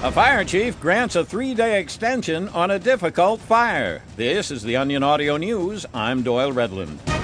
A fire chief grants a three day extension on a difficult fire. This is the Onion Audio News. I'm Doyle Redland.